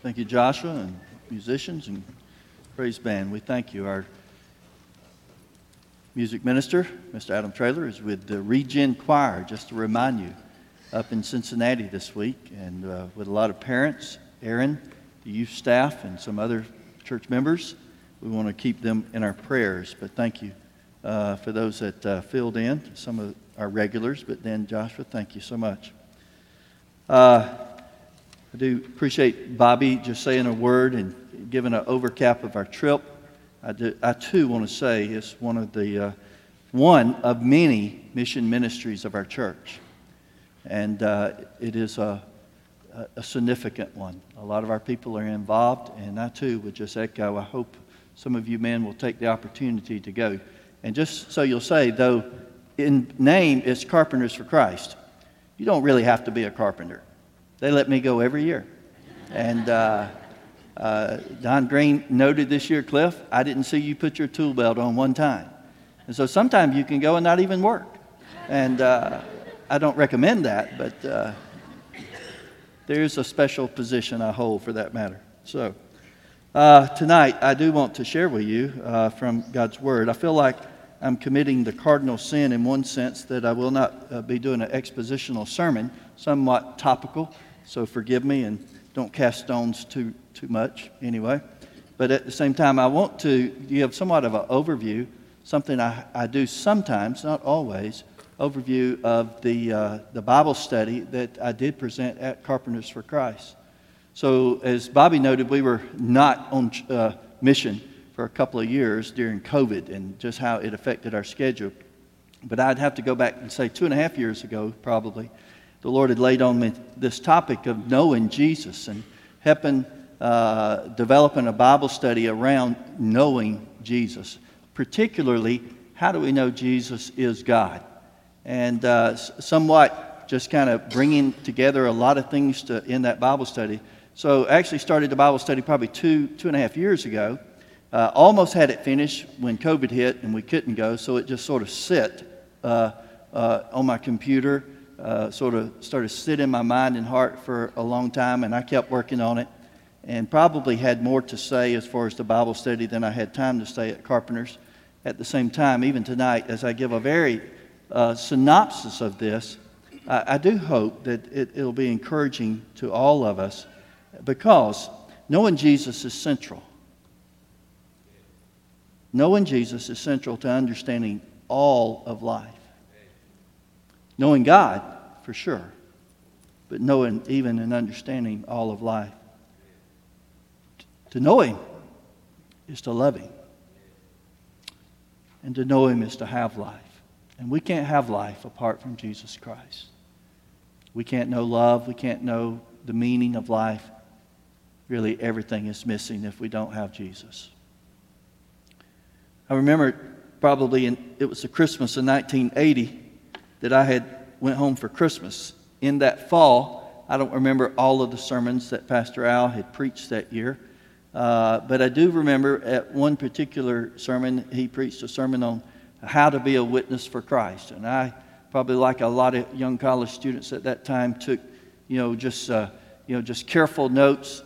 Thank you, Joshua, and musicians and praise band. We thank you. Our music minister, Mr. Adam Traylor, is with the Regen Choir, just to remind you, up in Cincinnati this week, and uh, with a lot of parents, Aaron, the youth staff, and some other church members. We want to keep them in our prayers, but thank you uh, for those that uh, filled in, some of our regulars, but then Joshua, thank you so much. Uh, I do appreciate Bobby just saying a word and giving an overcap of our trip. I, do, I too want to say it's one of the uh, one of many mission ministries of our church, and uh, it is a, a significant one. A lot of our people are involved, and I too would just echo. I hope some of you men will take the opportunity to go. And just so you'll say, though, in name it's Carpenters for Christ, you don't really have to be a carpenter. They let me go every year. And uh, uh, Don Green noted this year, Cliff, I didn't see you put your tool belt on one time. And so sometimes you can go and not even work. And uh, I don't recommend that, but uh, there's a special position I hold for that matter. So uh, tonight, I do want to share with you uh, from God's Word. I feel like I'm committing the cardinal sin in one sense that I will not be doing an expositional sermon, somewhat topical so forgive me and don't cast stones too, too much anyway. But at the same time, I want to give somewhat of an overview, something I, I do sometimes, not always, overview of the, uh, the Bible study that I did present at Carpenters for Christ. So, as Bobby noted, we were not on uh, mission for a couple of years during COVID and just how it affected our schedule. But I'd have to go back and say two and a half years ago, probably, the Lord had laid on me this topic of knowing Jesus and helping uh, developing a Bible study around knowing Jesus, particularly how do we know Jesus is God? And uh, somewhat just kind of bringing together a lot of things to, in that Bible study. So I actually started the Bible study probably two, two and a half years ago. Uh, almost had it finished when COVID hit and we couldn't go, so it just sort of sit uh, uh, on my computer uh, sort of started sitting in my mind and heart for a long time, and I kept working on it and probably had more to say as far as the Bible study than I had time to say at Carpenter's. At the same time, even tonight, as I give a very uh, synopsis of this, I, I do hope that it, it'll be encouraging to all of us because knowing Jesus is central. Knowing Jesus is central to understanding all of life. Knowing God, for sure, but knowing even and understanding all of life. To know Him is to love Him. And to know Him is to have life. And we can't have life apart from Jesus Christ. We can't know love. We can't know the meaning of life. Really, everything is missing if we don't have Jesus. I remember probably in, it was the Christmas of 1980 that I had went home for Christmas. In that fall, I don't remember all of the sermons that Pastor Al had preached that year, uh, but I do remember at one particular sermon, he preached a sermon on how to be a witness for Christ. And I, probably like a lot of young college students at that time, took, you know, just, uh, you know, just careful notes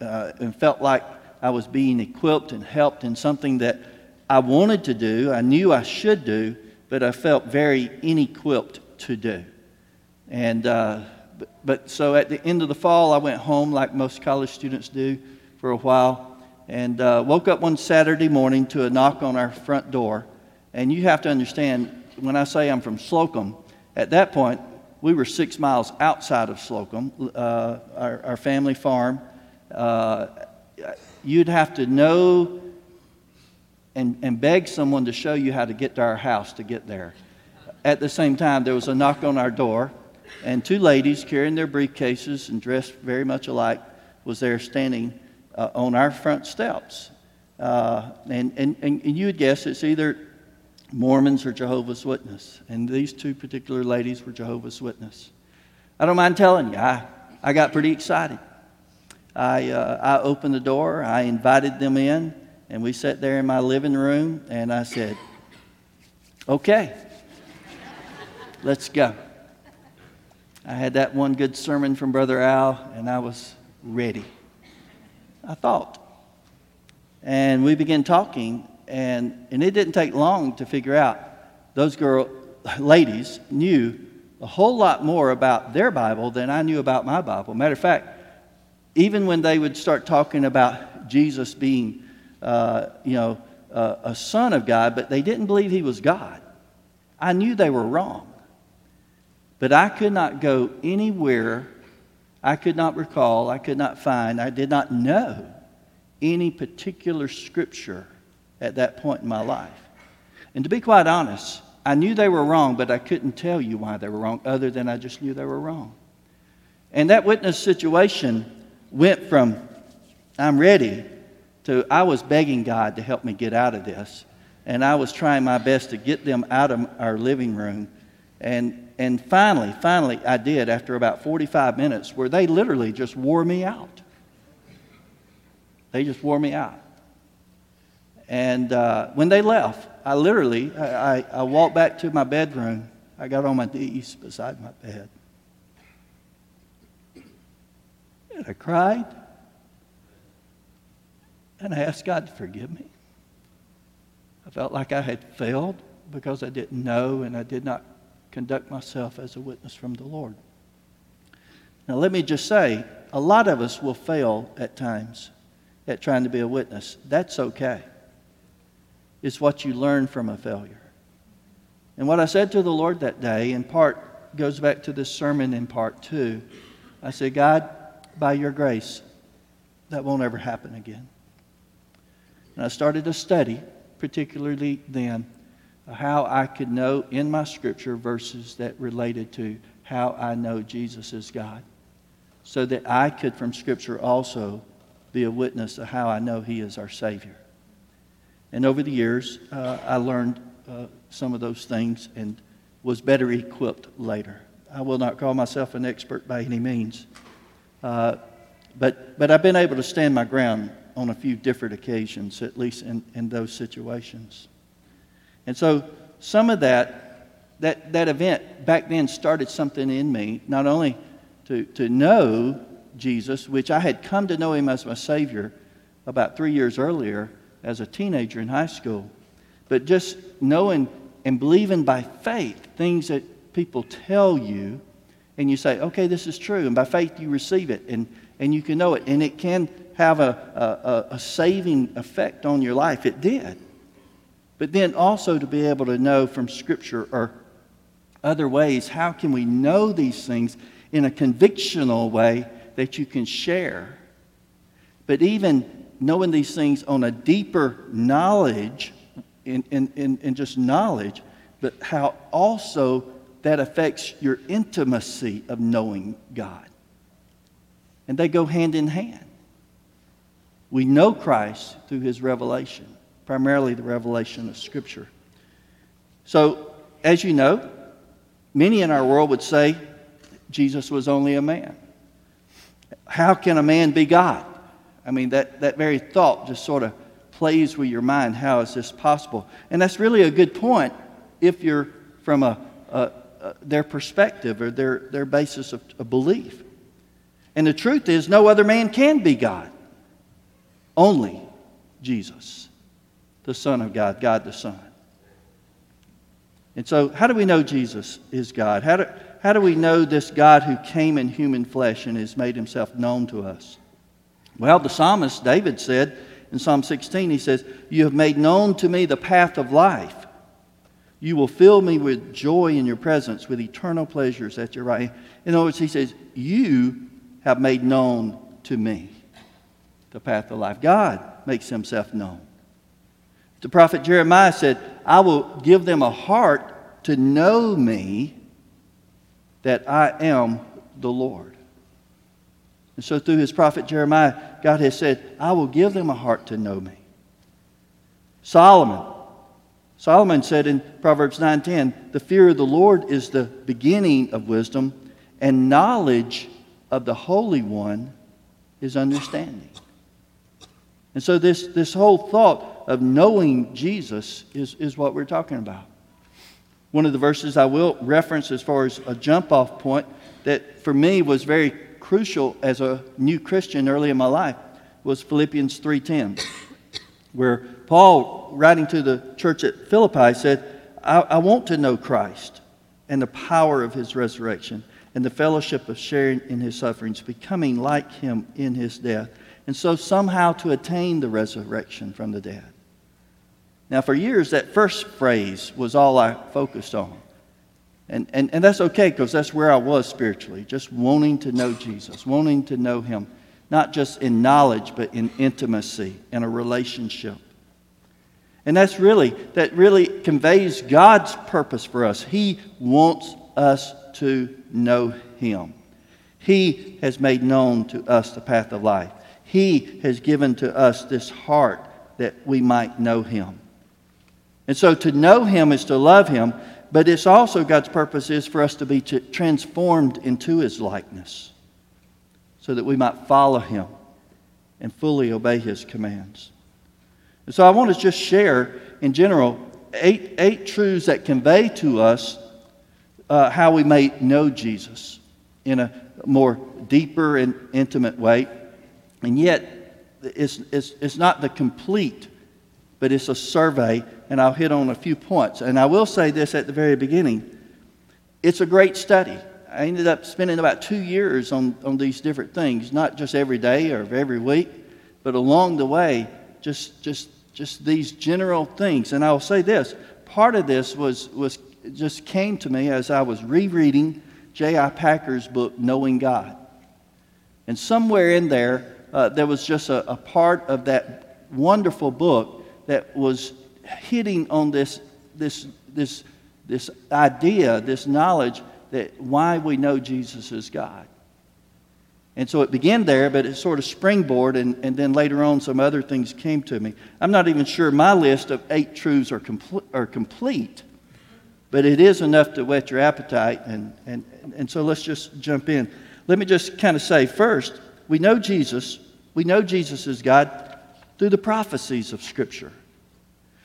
uh, and felt like I was being equipped and helped in something that I wanted to do, I knew I should do, but I felt very inequipped to do. And, uh, but, but so at the end of the fall, I went home like most college students do for a while and uh, woke up one Saturday morning to a knock on our front door. And you have to understand, when I say I'm from Slocum, at that point, we were six miles outside of Slocum, uh, our, our, family farm. Uh, you'd have to know and, and beg someone to show you how to get to our house to get there. At the same time, there was a knock on our door, and two ladies carrying their briefcases and dressed very much alike was there standing uh, on our front steps. Uh, and, and, and you would guess it's either Mormons or Jehovah's Witness. And these two particular ladies were Jehovah's Witness. I don't mind telling you, I, I got pretty excited. I, uh, I opened the door, I invited them in, and we sat there in my living room, and I said, Okay, let's go. I had that one good sermon from Brother Al, and I was ready. I thought. And we began talking, and, and it didn't take long to figure out those girl, ladies knew a whole lot more about their Bible than I knew about my Bible. Matter of fact, even when they would start talking about Jesus being, uh, you know, uh, a son of God, but they didn't believe he was God, I knew they were wrong. But I could not go anywhere, I could not recall, I could not find, I did not know any particular scripture at that point in my life. And to be quite honest, I knew they were wrong, but I couldn't tell you why they were wrong, other than I just knew they were wrong. And that witness situation went from I'm ready to I was begging God to help me get out of this. And I was trying my best to get them out of our living room. And, and finally, finally, I did after about 45 minutes, where they literally just wore me out. They just wore me out. And uh, when they left, I literally, I, I, I walked back to my bedroom. I got on my knees beside my bed. And I cried. And I asked God to forgive me. I felt like I had failed because I didn't know and I did not conduct myself as a witness from the Lord. Now, let me just say a lot of us will fail at times at trying to be a witness. That's okay. It's what you learn from a failure. And what I said to the Lord that day, in part, goes back to this sermon in part two. I said, God, by your grace, that won't ever happen again. And I started to study, particularly then, how I could know in my scripture verses that related to how I know Jesus is God, so that I could, from scripture, also be a witness of how I know He is our Savior. And over the years, uh, I learned uh, some of those things and was better equipped later. I will not call myself an expert by any means, uh, but, but I've been able to stand my ground on a few different occasions, at least in, in those situations. And so some of that, that, that event back then started something in me, not only to, to know Jesus, which I had come to know him as my Savior about three years earlier, as a teenager in high school. But just knowing and believing by faith things that people tell you, and you say, okay, this is true. And by faith, you receive it and, and you can know it. And it can have a, a, a saving effect on your life. It did. But then also to be able to know from Scripture or other ways, how can we know these things in a convictional way that you can share? But even knowing these things on a deeper knowledge, in, in, in, in just knowledge, but how also that affects your intimacy of knowing God. And they go hand in hand. We know Christ through his revelation, primarily the revelation of Scripture. So, as you know, many in our world would say Jesus was only a man. How can a man be God? I mean, that, that very thought just sort of plays with your mind. How is this possible? And that's really a good point if you're from a, a, a their perspective or their, their basis of, of belief. And the truth is, no other man can be God. Only Jesus, the Son of God, God the Son. And so, how do we know Jesus is God? How do, how do we know this God who came in human flesh and has made himself known to us? Well, the psalmist David said in Psalm 16, he says, You have made known to me the path of life. You will fill me with joy in your presence, with eternal pleasures at your right hand. In other words, he says, You have made known to me the path of life. God makes himself known. The prophet Jeremiah said, I will give them a heart to know me that I am the Lord. And so, through his prophet Jeremiah, God has said, I will give them a heart to know me. Solomon. Solomon said in Proverbs 9:10, "The fear of the Lord is the beginning of wisdom, and knowledge of the Holy One is understanding." And so this, this whole thought of knowing Jesus is, is what we're talking about. One of the verses I will reference as far as a jump off point that for me was very crucial as a new Christian early in my life was Philippians 3:10, where Paul, writing to the church at Philippi, said, I, I want to know Christ and the power of his resurrection and the fellowship of sharing in his sufferings, becoming like him in his death, and so somehow to attain the resurrection from the dead. Now, for years, that first phrase was all I focused on. And, and, and that's okay because that's where I was spiritually, just wanting to know Jesus, wanting to know him, not just in knowledge, but in intimacy, in a relationship. And that's really, that really conveys God's purpose for us. He wants us to know Him. He has made known to us the path of life. He has given to us this heart that we might know Him. And so to know Him is to love Him, but it's also God's purpose is for us to be transformed into His likeness so that we might follow Him and fully obey His commands. And so I want to just share, in general, eight, eight truths that convey to us uh, how we may know Jesus in a more deeper and intimate way. And yet, it's, it's, it's not the complete, but it's a survey, and I'll hit on a few points. And I will say this at the very beginning it's a great study. I ended up spending about two years on, on these different things, not just every day or every week, but along the way, just, just, just these general things. And I'll say this part of this was, was it just came to me as I was rereading J.I. Packer's book, Knowing God. And somewhere in there, uh, there was just a, a part of that wonderful book that was hitting on this, this, this, this idea, this knowledge that why we know Jesus is God. And so it began there, but it sort of springboard, and, and then later on, some other things came to me. I'm not even sure my list of eight truths are, compl- are complete, but it is enough to whet your appetite. And, and, and so let's just jump in. Let me just kind of say first, we know Jesus. We know Jesus is God through the prophecies of Scripture.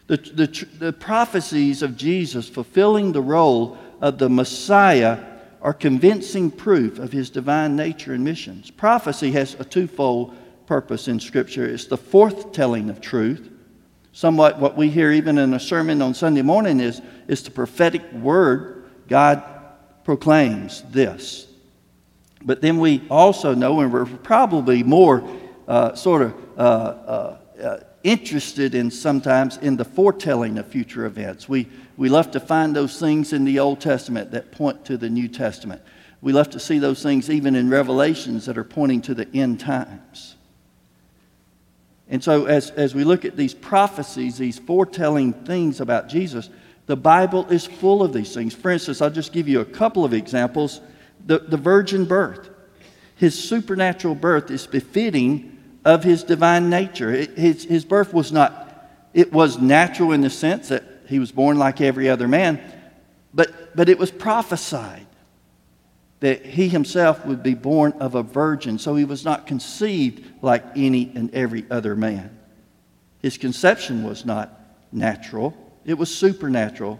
The, the, the prophecies of Jesus fulfilling the role of the Messiah are convincing proof of his divine nature and missions. Prophecy has a twofold purpose in Scripture it's the forthtelling of truth Somewhat what we hear even in a sermon on Sunday morning is, is the prophetic word God proclaims this. But then we also know, and we're probably more uh, sort of uh, uh, uh, interested in sometimes in the foretelling of future events. We, we love to find those things in the Old Testament that point to the New Testament. We love to see those things even in Revelations that are pointing to the end times. And so, as, as we look at these prophecies, these foretelling things about Jesus, the Bible is full of these things. For instance, I'll just give you a couple of examples. The, the virgin birth, his supernatural birth is befitting of his divine nature. It, his, his birth was not, it was natural in the sense that he was born like every other man, but, but it was prophesied that he himself would be born of a virgin, so he was not conceived like any and every other man. His conception was not natural, it was supernatural.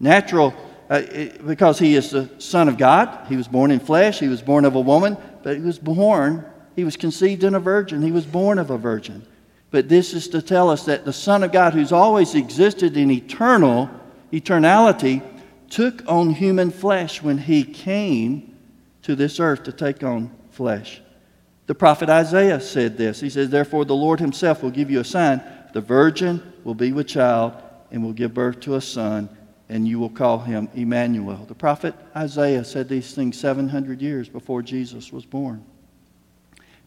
Natural uh, because he is the Son of God. He was born in flesh, he was born of a woman, but he was born, he was conceived in a virgin, he was born of a virgin. But this is to tell us that the Son of God, who's always existed in eternal eternality, took on human flesh when he came to this earth to take on flesh. The prophet Isaiah said this. He says, Therefore, the Lord himself will give you a sign. The virgin will be with child and will give birth to a son, and you will call him Emmanuel. The prophet Isaiah said these things 700 years before Jesus was born.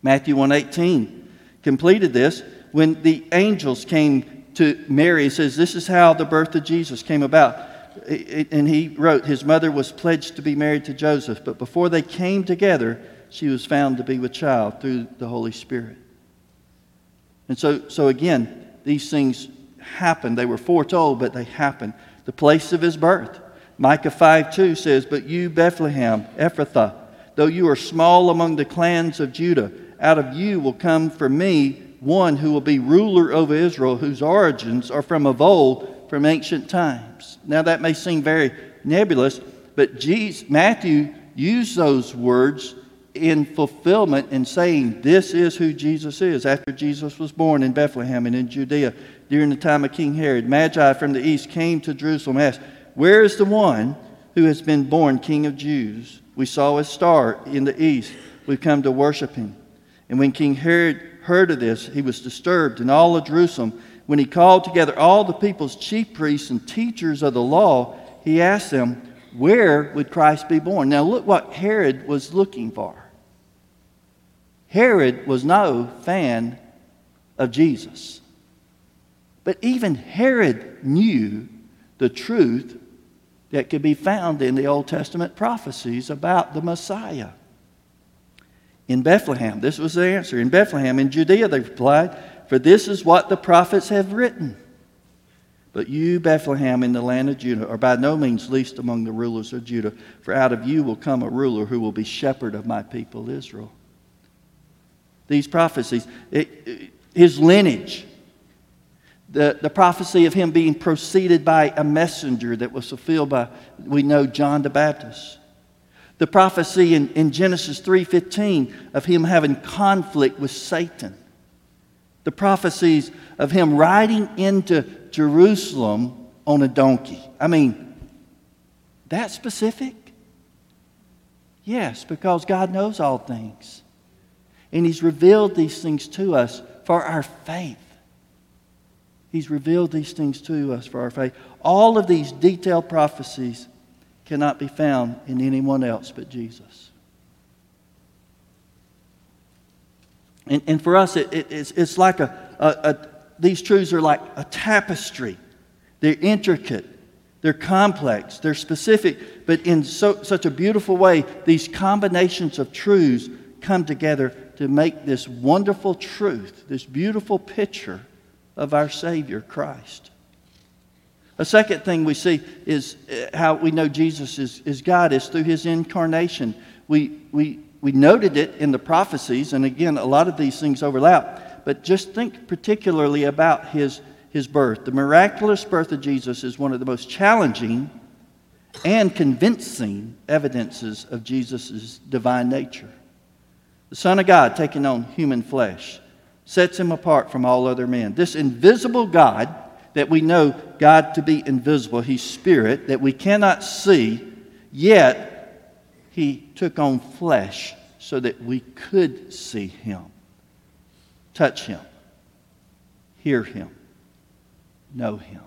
Matthew 118 completed this when the angels came to Mary. He says, This is how the birth of Jesus came about and he wrote, His mother was pledged to be married to Joseph, but before they came together, she was found to be with child through the Holy Spirit. And so, so again, these things happened. They were foretold, but they happened. The place of his birth. Micah 5 2 says, But you, Bethlehem, Ephrathah, though you are small among the clans of Judah, out of you will come for me one who will be ruler over Israel, whose origins are from of old from ancient times. Now, that may seem very nebulous, but Jesus, Matthew used those words in fulfillment in saying this is who Jesus is. After Jesus was born in Bethlehem and in Judea during the time of King Herod, Magi from the east came to Jerusalem and asked, Where is the one who has been born King of Jews? We saw his star in the east. We've come to worship him. And when King Herod heard of this, he was disturbed, and all of Jerusalem. When he called together all the people's chief priests and teachers of the law, he asked them, Where would Christ be born? Now, look what Herod was looking for. Herod was no fan of Jesus. But even Herod knew the truth that could be found in the Old Testament prophecies about the Messiah. In Bethlehem, this was the answer. In Bethlehem, in Judea, they replied, For this is what the prophets have written. But you, Bethlehem, in the land of Judah, are by no means least among the rulers of Judah, for out of you will come a ruler who will be shepherd of my people Israel. These prophecies, it, it, his lineage, the, the prophecy of him being preceded by a messenger that was fulfilled by, we know, John the Baptist. The prophecy in, in Genesis 3.15 of him having conflict with Satan. The prophecies of him riding into Jerusalem on a donkey. I mean, that specific? Yes, because God knows all things. And He's revealed these things to us for our faith. He's revealed these things to us for our faith. All of these detailed prophecies cannot be found in anyone else but Jesus. And, and for us, it, it, it's, it's like a, a, a, these truths are like a tapestry. They're intricate, they're complex, they're specific, but in so, such a beautiful way, these combinations of truths come together to make this wonderful truth, this beautiful picture of our Savior, Christ. A second thing we see is uh, how we know Jesus is, is God is through his incarnation. We, we, we noted it in the prophecies, and again, a lot of these things overlap, but just think particularly about his, his birth. The miraculous birth of Jesus is one of the most challenging and convincing evidences of Jesus' divine nature. The Son of God taking on human flesh sets him apart from all other men. This invisible God that we know God to be invisible, He's spirit, that we cannot see, yet He took on flesh so that we could see Him, touch Him, hear Him, know Him,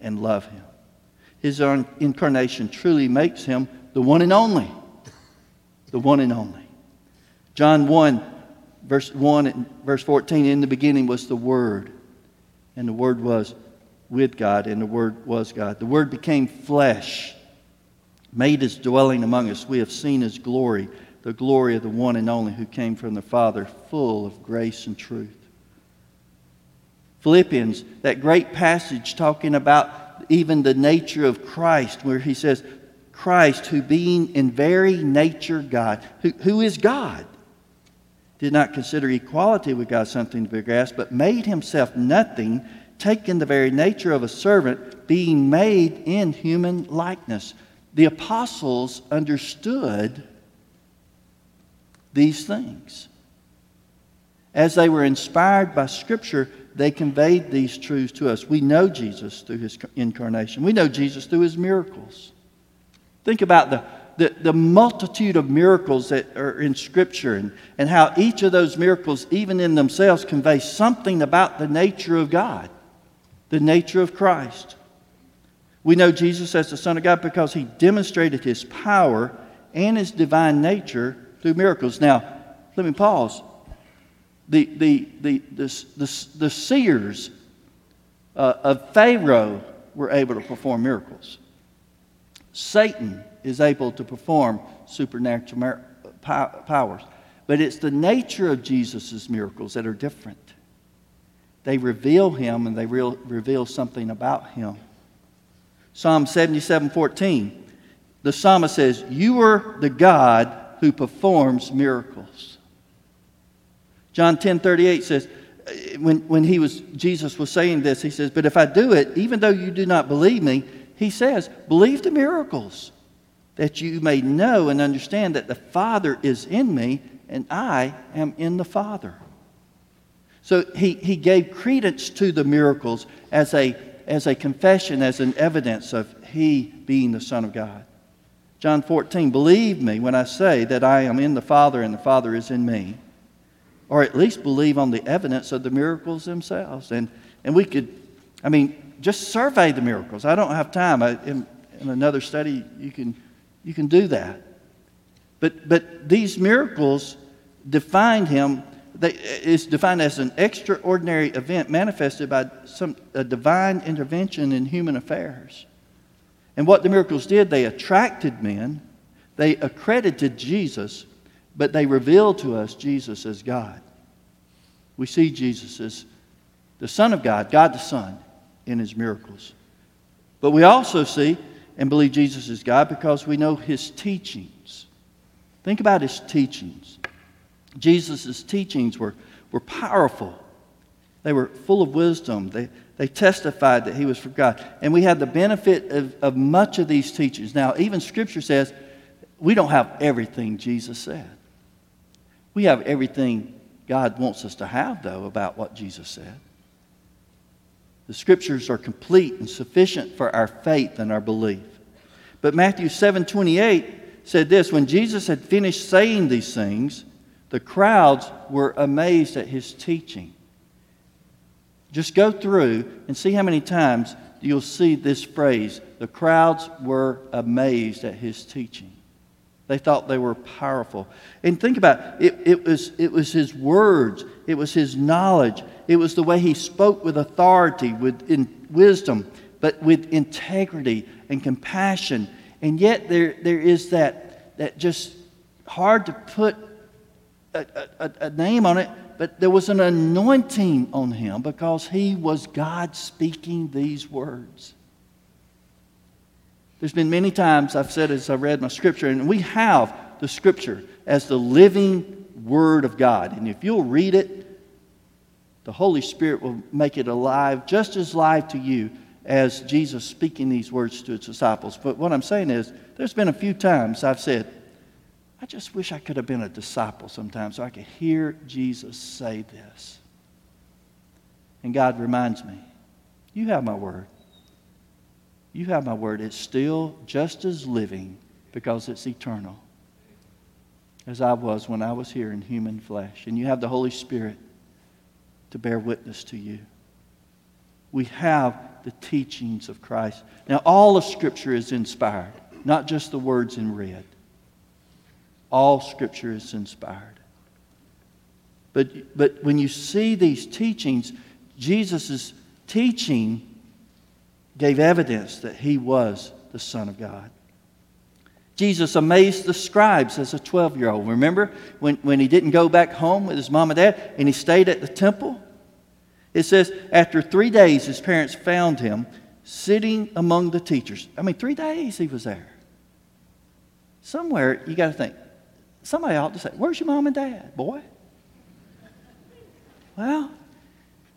and love Him. His incarnation truly makes Him the one and only. The one and only. John 1 verse 1 and verse 14 in the beginning was the Word, and the Word was with God, and the Word was God. The Word became flesh, made his dwelling among us. We have seen his glory, the glory of the one and only who came from the Father, full of grace and truth. Philippians, that great passage talking about even the nature of Christ, where he says, Christ, who being in very nature God, who, who is God, did not consider equality with God something to be grasped, but made himself nothing, taking the very nature of a servant, being made in human likeness. The apostles understood these things. As they were inspired by Scripture, they conveyed these truths to us. We know Jesus through his incarnation, we know Jesus through his miracles. Think about the the, the multitude of miracles that are in Scripture and, and how each of those miracles, even in themselves, convey something about the nature of God, the nature of Christ. We know Jesus as the Son of God because he demonstrated his power and his divine nature through miracles. Now, let me pause. The, the, the, the, the, the seers uh, of Pharaoh were able to perform miracles. Satan is able to perform supernatural powers. But it's the nature of Jesus' miracles that are different. They reveal him and they reveal something about him. Psalm 77 14, the psalmist says, You are the God who performs miracles. John 10 38 says, uh, when, when he was, Jesus was saying this, he says, But if I do it, even though you do not believe me, he says, Believe the miracles that you may know and understand that the Father is in me and I am in the Father. So he, he gave credence to the miracles as a, as a confession, as an evidence of he being the Son of God. John 14, believe me when I say that I am in the Father and the Father is in me. Or at least believe on the evidence of the miracles themselves. And, and we could, I mean, just survey the miracles. I don't have time. I, in, in another study, you can, you can do that. But, but these miracles defined him is defined as an extraordinary event manifested by some a divine intervention in human affairs. And what the miracles did, they attracted men, they accredited Jesus, but they revealed to us Jesus as God. We see Jesus as the Son of God, God the Son, in his miracles. But we also see and believe Jesus is God because we know his teachings. Think about his teachings. Jesus' teachings were, were powerful. They were full of wisdom. They, they testified that he was from God. And we had the benefit of, of much of these teachings. Now, even Scripture says we don't have everything Jesus said. We have everything God wants us to have, though, about what Jesus said. The Scriptures are complete and sufficient for our faith and our belief. But Matthew 7 28 said this When Jesus had finished saying these things, the crowds were amazed at his teaching. Just go through and see how many times you'll see this phrase the crowds were amazed at his teaching. They thought they were powerful. And think about it, it, was, it was his words, it was his knowledge, it was the way he spoke with authority, with in, wisdom, but with integrity and compassion. And yet there, there is that, that just hard to put a, a, a name on it, but there was an anointing on him because he was God speaking these words. There's been many times I've said as I read my scripture, and we have the scripture as the living word of God. And if you'll read it, the Holy Spirit will make it alive, just as live to you as Jesus speaking these words to his disciples. But what I'm saying is, there's been a few times I've said, I just wish I could have been a disciple sometimes so I could hear Jesus say this. And God reminds me, You have my word. You have my word. It's still just as living because it's eternal as I was when I was here in human flesh. And you have the Holy Spirit to bear witness to you. We have the teachings of Christ. Now, all of Scripture is inspired, not just the words in red. All Scripture is inspired. But, but when you see these teachings, Jesus' teaching gave evidence that he was the Son of God. Jesus amazed the scribes as a 12 year old. Remember when, when he didn't go back home with his mom and dad and he stayed at the temple? It says, after three days, his parents found him sitting among the teachers. I mean, three days he was there. Somewhere, you got to think, Somebody ought to say, Where's your mom and dad, boy? Well,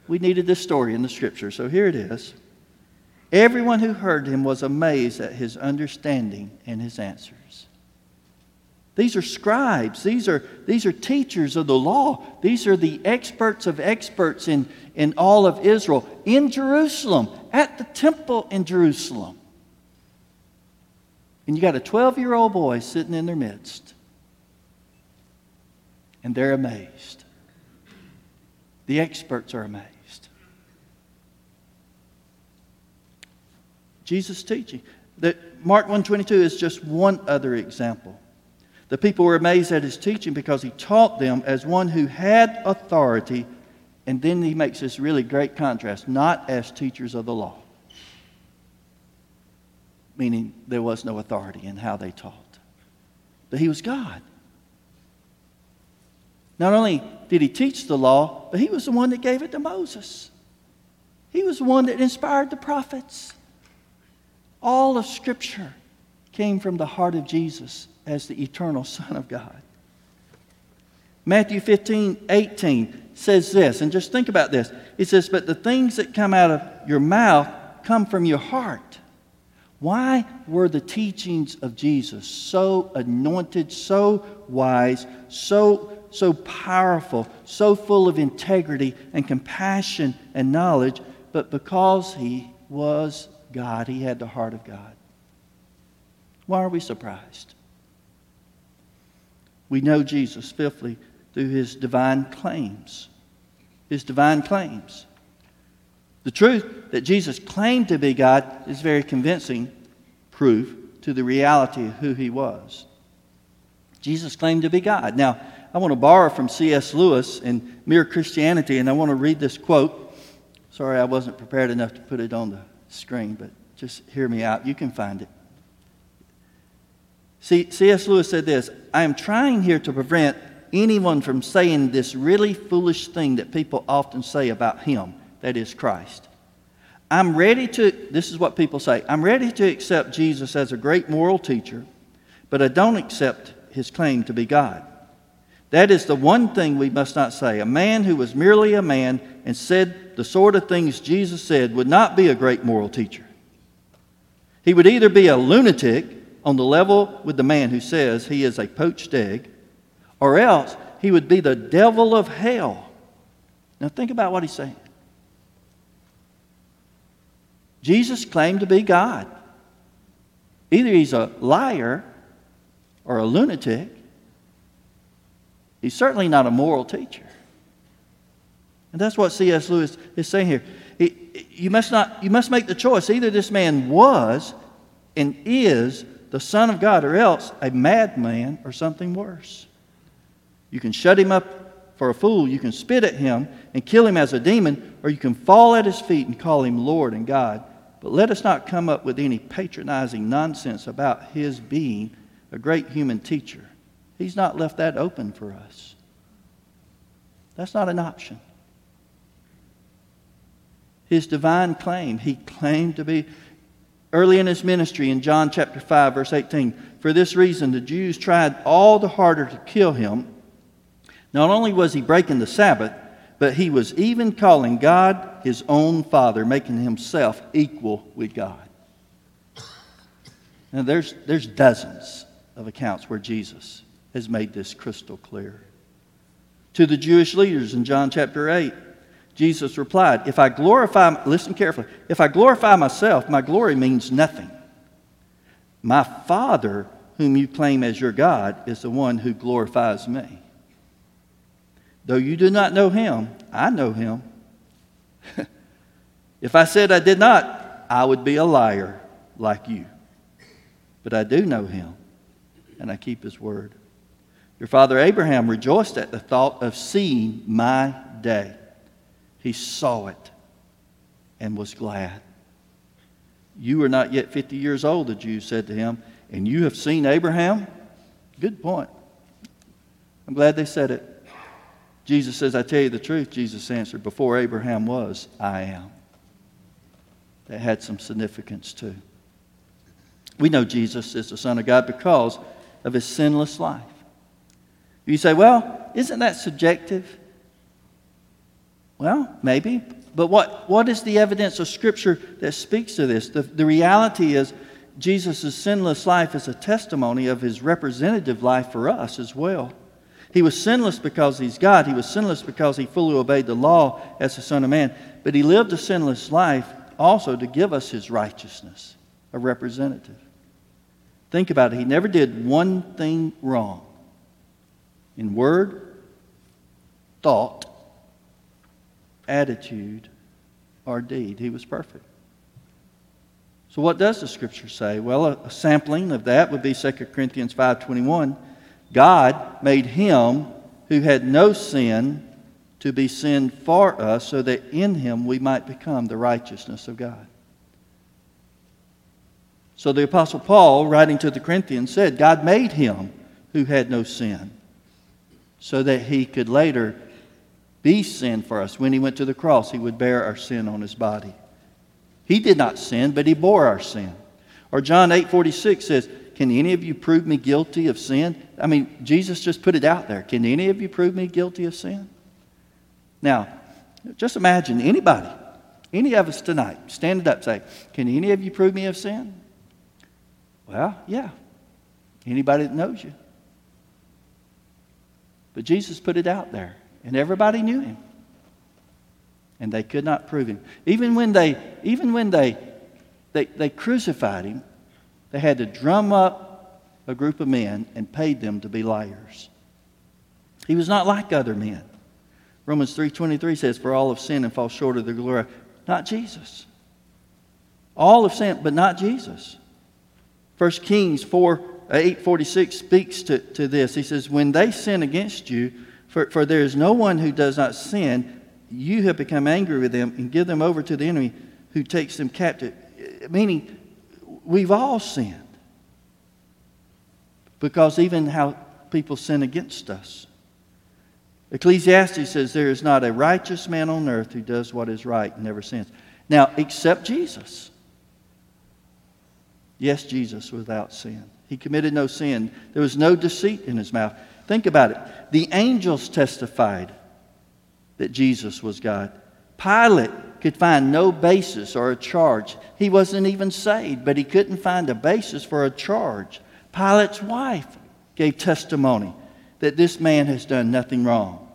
we needed this story in the scripture, so here it is. Everyone who heard him was amazed at his understanding and his answers. These are scribes. These are, these are teachers of the law. These are the experts of experts in, in all of Israel, in Jerusalem, at the temple in Jerusalem. And you got a 12 year old boy sitting in their midst and they're amazed. The experts are amazed. Jesus' teaching. That Mark 122 is just one other example. The people were amazed at his teaching because he taught them as one who had authority, and then he makes this really great contrast, not as teachers of the law. Meaning there was no authority in how they taught. But he was God. Not only did he teach the law, but he was the one that gave it to Moses. He was the one that inspired the prophets. All of Scripture came from the heart of Jesus as the eternal Son of God. Matthew 15, 18 says this, and just think about this. It says, But the things that come out of your mouth come from your heart. Why were the teachings of Jesus so anointed, so wise, so, so powerful, so full of integrity and compassion and knowledge? But because he was God, he had the heart of God. Why are we surprised? We know Jesus, fifthly, through his divine claims. His divine claims. The truth that Jesus claimed to be God is very convincing proof to the reality of who he was. Jesus claimed to be God. Now, I want to borrow from C.S. Lewis in Mere Christianity, and I want to read this quote. Sorry, I wasn't prepared enough to put it on the screen, but just hear me out. You can find it. See, C.S. Lewis said this I am trying here to prevent anyone from saying this really foolish thing that people often say about him, that is Christ. I'm ready to, this is what people say, I'm ready to accept Jesus as a great moral teacher, but I don't accept his claim to be God. That is the one thing we must not say. A man who was merely a man and said the sort of things Jesus said would not be a great moral teacher. He would either be a lunatic on the level with the man who says he is a poached egg, or else he would be the devil of hell. Now, think about what he's saying. Jesus claimed to be God. Either he's a liar or a lunatic. He's certainly not a moral teacher. And that's what C.S. Lewis is saying here. He, you, must not, you must make the choice. Either this man was and is the Son of God, or else a madman or something worse. You can shut him up for a fool, you can spit at him and kill him as a demon, or you can fall at his feet and call him Lord and God. But let us not come up with any patronizing nonsense about his being a great human teacher. He's not left that open for us. That's not an option. His divine claim, he claimed to be early in his ministry in John chapter 5, verse 18. For this reason, the Jews tried all the harder to kill him not only was he breaking the Sabbath, but he was even calling God his own Father, making himself equal with God. Now, there's, there's dozens of accounts where Jesus has made this crystal clear. To the Jewish leaders in John chapter 8, Jesus replied, If I glorify, listen carefully, if I glorify myself, my glory means nothing. My Father, whom you claim as your God, is the one who glorifies me. Though you do not know him, I know him. if I said I did not, I would be a liar like you. But I do know him, and I keep his word. Your father Abraham rejoiced at the thought of seeing my day. He saw it and was glad. You are not yet 50 years old, the Jews said to him, and you have seen Abraham? Good point. I'm glad they said it. Jesus says, I tell you the truth, Jesus answered, before Abraham was, I am. That had some significance too. We know Jesus is the Son of God because of his sinless life. You say, well, isn't that subjective? Well, maybe. But what, what is the evidence of Scripture that speaks to this? The, the reality is, Jesus' sinless life is a testimony of his representative life for us as well. He was sinless because he's God. He was sinless because he fully obeyed the law as the Son of Man. But he lived a sinless life also to give us his righteousness, a representative. Think about it. He never did one thing wrong in word, thought, attitude, or deed. He was perfect. So what does the scripture say? Well, a, sampling of that would be 2 Corinthians 5:21 God made him who had no sin to be sin for us so that in him we might become the righteousness of God. So the Apostle Paul, writing to the Corinthians, said, God made him who had no sin so that he could later be sin for us. When he went to the cross, he would bear our sin on his body. He did not sin, but he bore our sin. Or John 8 46 says, can any of you prove me guilty of sin? I mean, Jesus just put it out there. Can any of you prove me guilty of sin? Now, just imagine anybody, any of us tonight, standing up, say, Can any of you prove me of sin? Well, yeah. Anybody that knows you. But Jesus put it out there, and everybody knew him. And they could not prove him. Even when they, even when they, they, they crucified him, they had to drum up a group of men and paid them to be liars. He was not like other men. Romans 3.23 says, For all have sinned and fall short of the glory. Not Jesus. All have sinned, but not Jesus. 1 Kings 4, Uh, 846 speaks to, to this. He says, When they sin against you, for, for there is no one who does not sin, you have become angry with them and give them over to the enemy who takes them captive. Uh, meaning, we've all sinned. Because even how people sin against us. Ecclesiastes says, There is not a righteous man on earth who does what is right and never sins. Now, except Jesus. Yes, Jesus without sin. He committed no sin. There was no deceit in his mouth. Think about it. The angels testified that Jesus was God. Pilate could find no basis or a charge. He wasn't even saved, but he couldn't find a basis for a charge. Pilate's wife gave testimony that this man has done nothing wrong.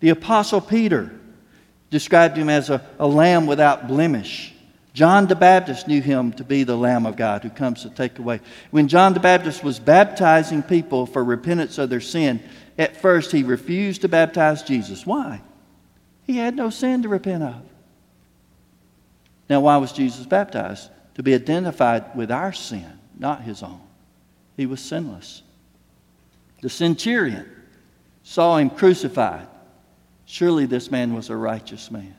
The Apostle Peter described him as a, a lamb without blemish. John the Baptist knew him to be the Lamb of God who comes to take away. When John the Baptist was baptizing people for repentance of their sin, at first he refused to baptize Jesus. Why? He had no sin to repent of. Now, why was Jesus baptized? To be identified with our sin, not his own. He was sinless. The centurion saw him crucified. Surely this man was a righteous man.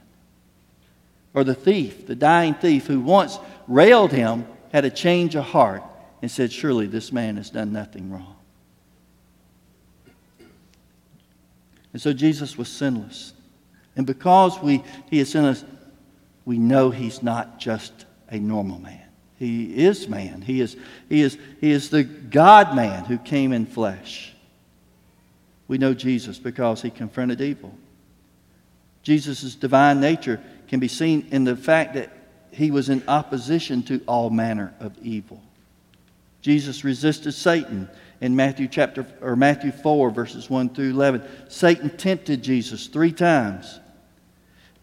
Or the thief, the dying thief who once railed him, had a change of heart and said, Surely this man has done nothing wrong. And so Jesus was sinless. And because we, he is sinless, we know he's not just a normal man. He is man. He is, he is, he is the God man who came in flesh. We know Jesus because he confronted evil. Jesus' divine nature can be seen in the fact that he was in opposition to all manner of evil. Jesus resisted Satan in Matthew chapter or Matthew 4 verses 1 through 11. Satan tempted Jesus 3 times.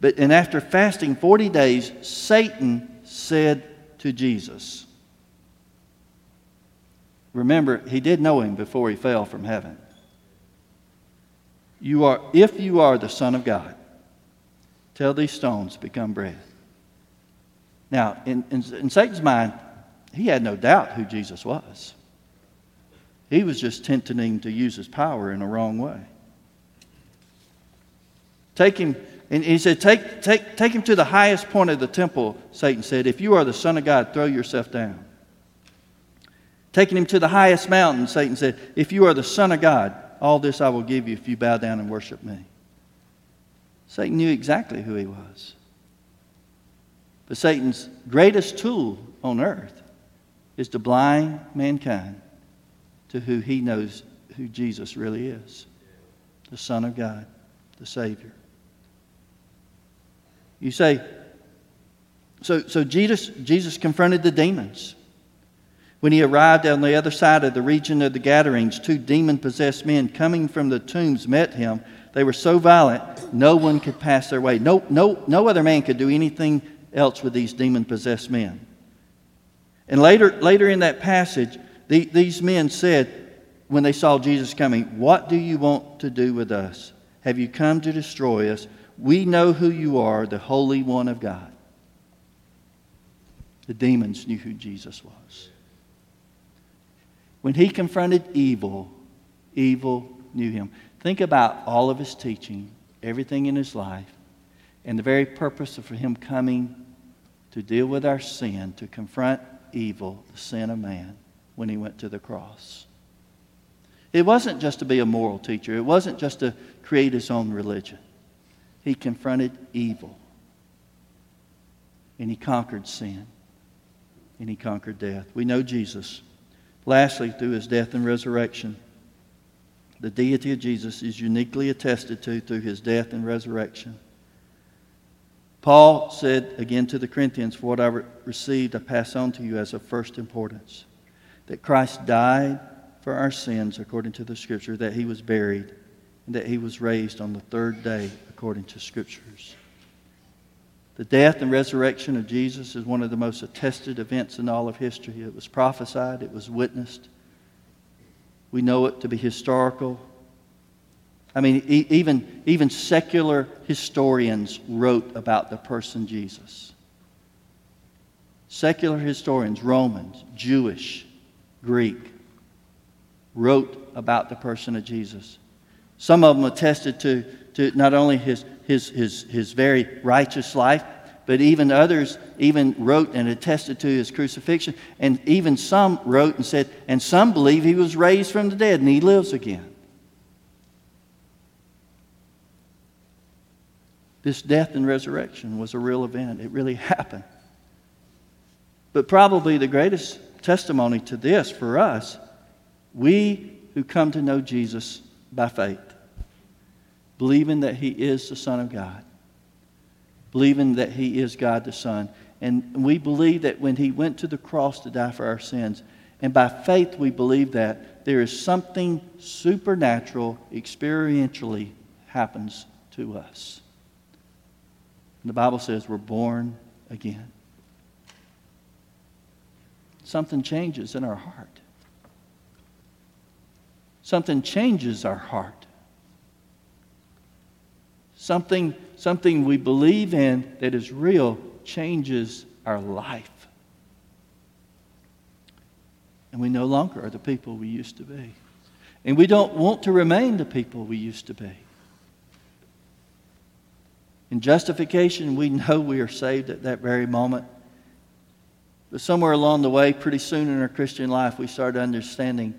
But and after fasting 40 days, Satan said to Jesus, Remember, he did know him before he fell from heaven. You are, if you are the Son of God, Tell these stones become bread. Now, in, in, in Satan's mind, he had no doubt who Jesus was. He was just tempting him to use his power in a wrong way. Take him, and he said, take, take, take him to the highest point of the temple, Satan said. If you are the Son of God, throw yourself down. Taking him to the highest mountain, Satan said, If you are the Son of God, all this I will give you if you bow down and worship me. Satan knew exactly who he was. But Satan's greatest tool on earth is to blind mankind to who he knows who Jesus really is the Son of God, the Savior. You say, so, so Jesus, Jesus confronted the demons. When he arrived on the other side of the region of the Gadarenes, two demon possessed men coming from the tombs met him they were so violent, no one could pass their way. No, no, no other man could do anything else with these demon possessed men. And later, later in that passage, the, these men said, when they saw Jesus coming, What do you want to do with us? Have you come to destroy us? We know who you are, the Holy One of God. The demons knew who Jesus was. When he confronted evil, evil knew him. Think about all of his teaching, everything in his life, and the very purpose of him coming to deal with our sin, to confront evil, the sin of man, when he went to the cross. It wasn't just to be a moral teacher, it wasn't just to create his own religion. He confronted evil, and he conquered sin, and he conquered death. We know Jesus. Lastly, through his death and resurrection, the deity of Jesus is uniquely attested to through his death and resurrection. Paul said again to the Corinthians, For what I received, I pass on to you as of first importance. that Christ died for our sins according to the Scripture, that he was buried, and that he was raised on the third day according to Scriptures. The death and resurrection of Jesus is one of the most attested events in all of history. It was prophesied, it was witnessed. We know it to be historical. I mean, e- even, even secular historians wrote about the person Jesus. Secular historians, Romans, Jewish, Greek, wrote about the person of Jesus. Some of them attested to, to not only his, his, his, his very righteous life, but even others even wrote and attested to his crucifixion. And even some wrote and said, and some believe he was raised from the dead and he lives again. This death and resurrection was a real event. It really happened. But probably the greatest testimony to this for us, we who come to know Jesus by faith, believing that he is the Son of God, believing that he is God the Son. And we believe that when he went to the cross to die for our sins, and by faith we believe that there is something supernatural, experientially happens to us. And the Bible says we're born again. Something changes in our heart. Something changes our heart. Something, something we believe in that is real changes our life. And we no longer are the people we used to be. And we don't want to remain the people we used to be. In justification, we know we are saved at that very moment. But somewhere along the way, pretty soon in our Christian life, we start understanding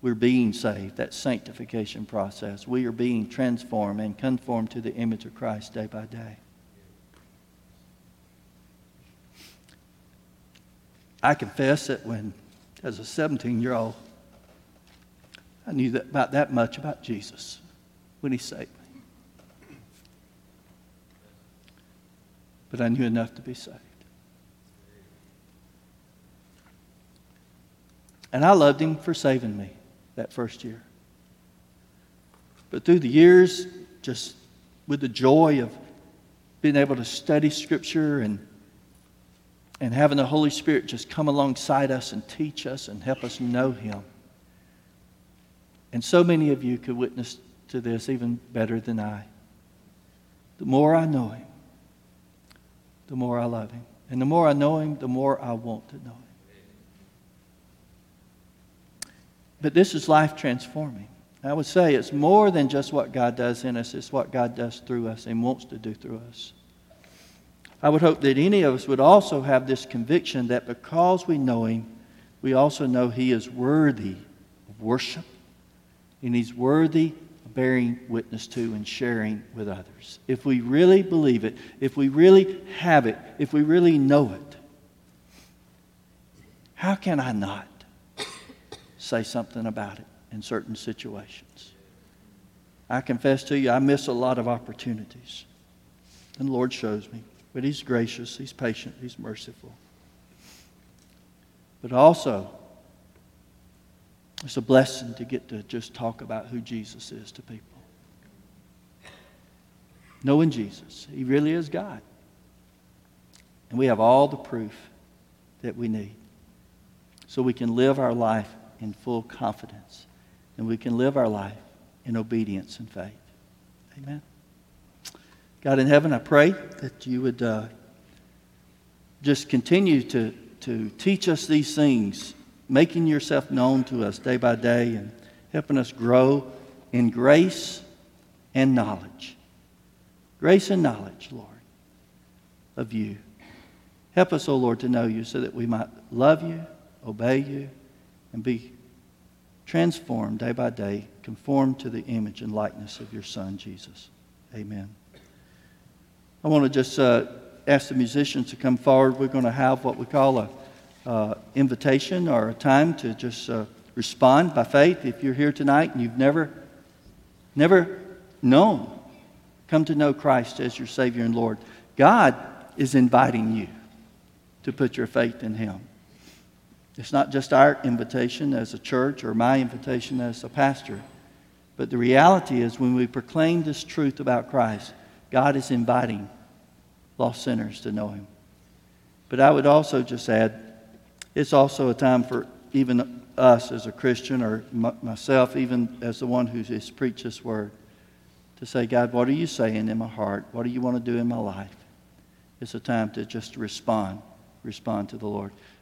we're being saved, that sanctification process. We are being transformed and conformed to the image of Christ day by day. I confess that when, as a 17 year old, I knew that, about that much about Jesus when he saved me. But I knew enough to be saved. And I loved him for saving me that first year. But through the years, just with the joy of being able to study Scripture and, and having the Holy Spirit just come alongside us and teach us and help us know Him. And so many of you could witness to this even better than I. The more I know Him, the more I love Him. And the more I know Him, the more I want to know Him. But this is life transforming. I would say it's more than just what God does in us, it's what God does through us and wants to do through us. I would hope that any of us would also have this conviction that because we know Him, we also know He is worthy of worship and He's worthy of bearing witness to and sharing with others. If we really believe it, if we really have it, if we really know it, how can I not? Say something about it in certain situations. I confess to you, I miss a lot of opportunities. And the Lord shows me. But He's gracious, He's patient, He's merciful. But also, it's a blessing to get to just talk about who Jesus is to people. Knowing Jesus, He really is God. And we have all the proof that we need so we can live our life in full confidence. And we can live our life in obedience and faith. Amen. God in heaven, I pray that you would uh, just continue to, to teach us these things, making yourself known to us day by day and helping us grow in grace and knowledge. Grace and knowledge, Lord, of you. Help us, O oh Lord, to know you so that we might love you, obey you, and be transformed day by day, conformed to the image and likeness of your Son, Jesus. Amen. I want to just uh, ask the musicians to come forward. We're going to have what we call a uh, invitation or a time to just uh, respond by faith. If you're here tonight and you've never, never known, come to know Christ as your Savior and Lord, God is inviting you to put your faith in Him. It's not just our invitation as a church or my invitation as a pastor, but the reality is when we proclaim this truth about Christ, God is inviting lost sinners to know Him. But I would also just add, it's also a time for even us as a Christian or m- myself, even as the one who has preached this word, to say, God, what are you saying in my heart? What do you want to do in my life? It's a time to just respond, respond to the Lord.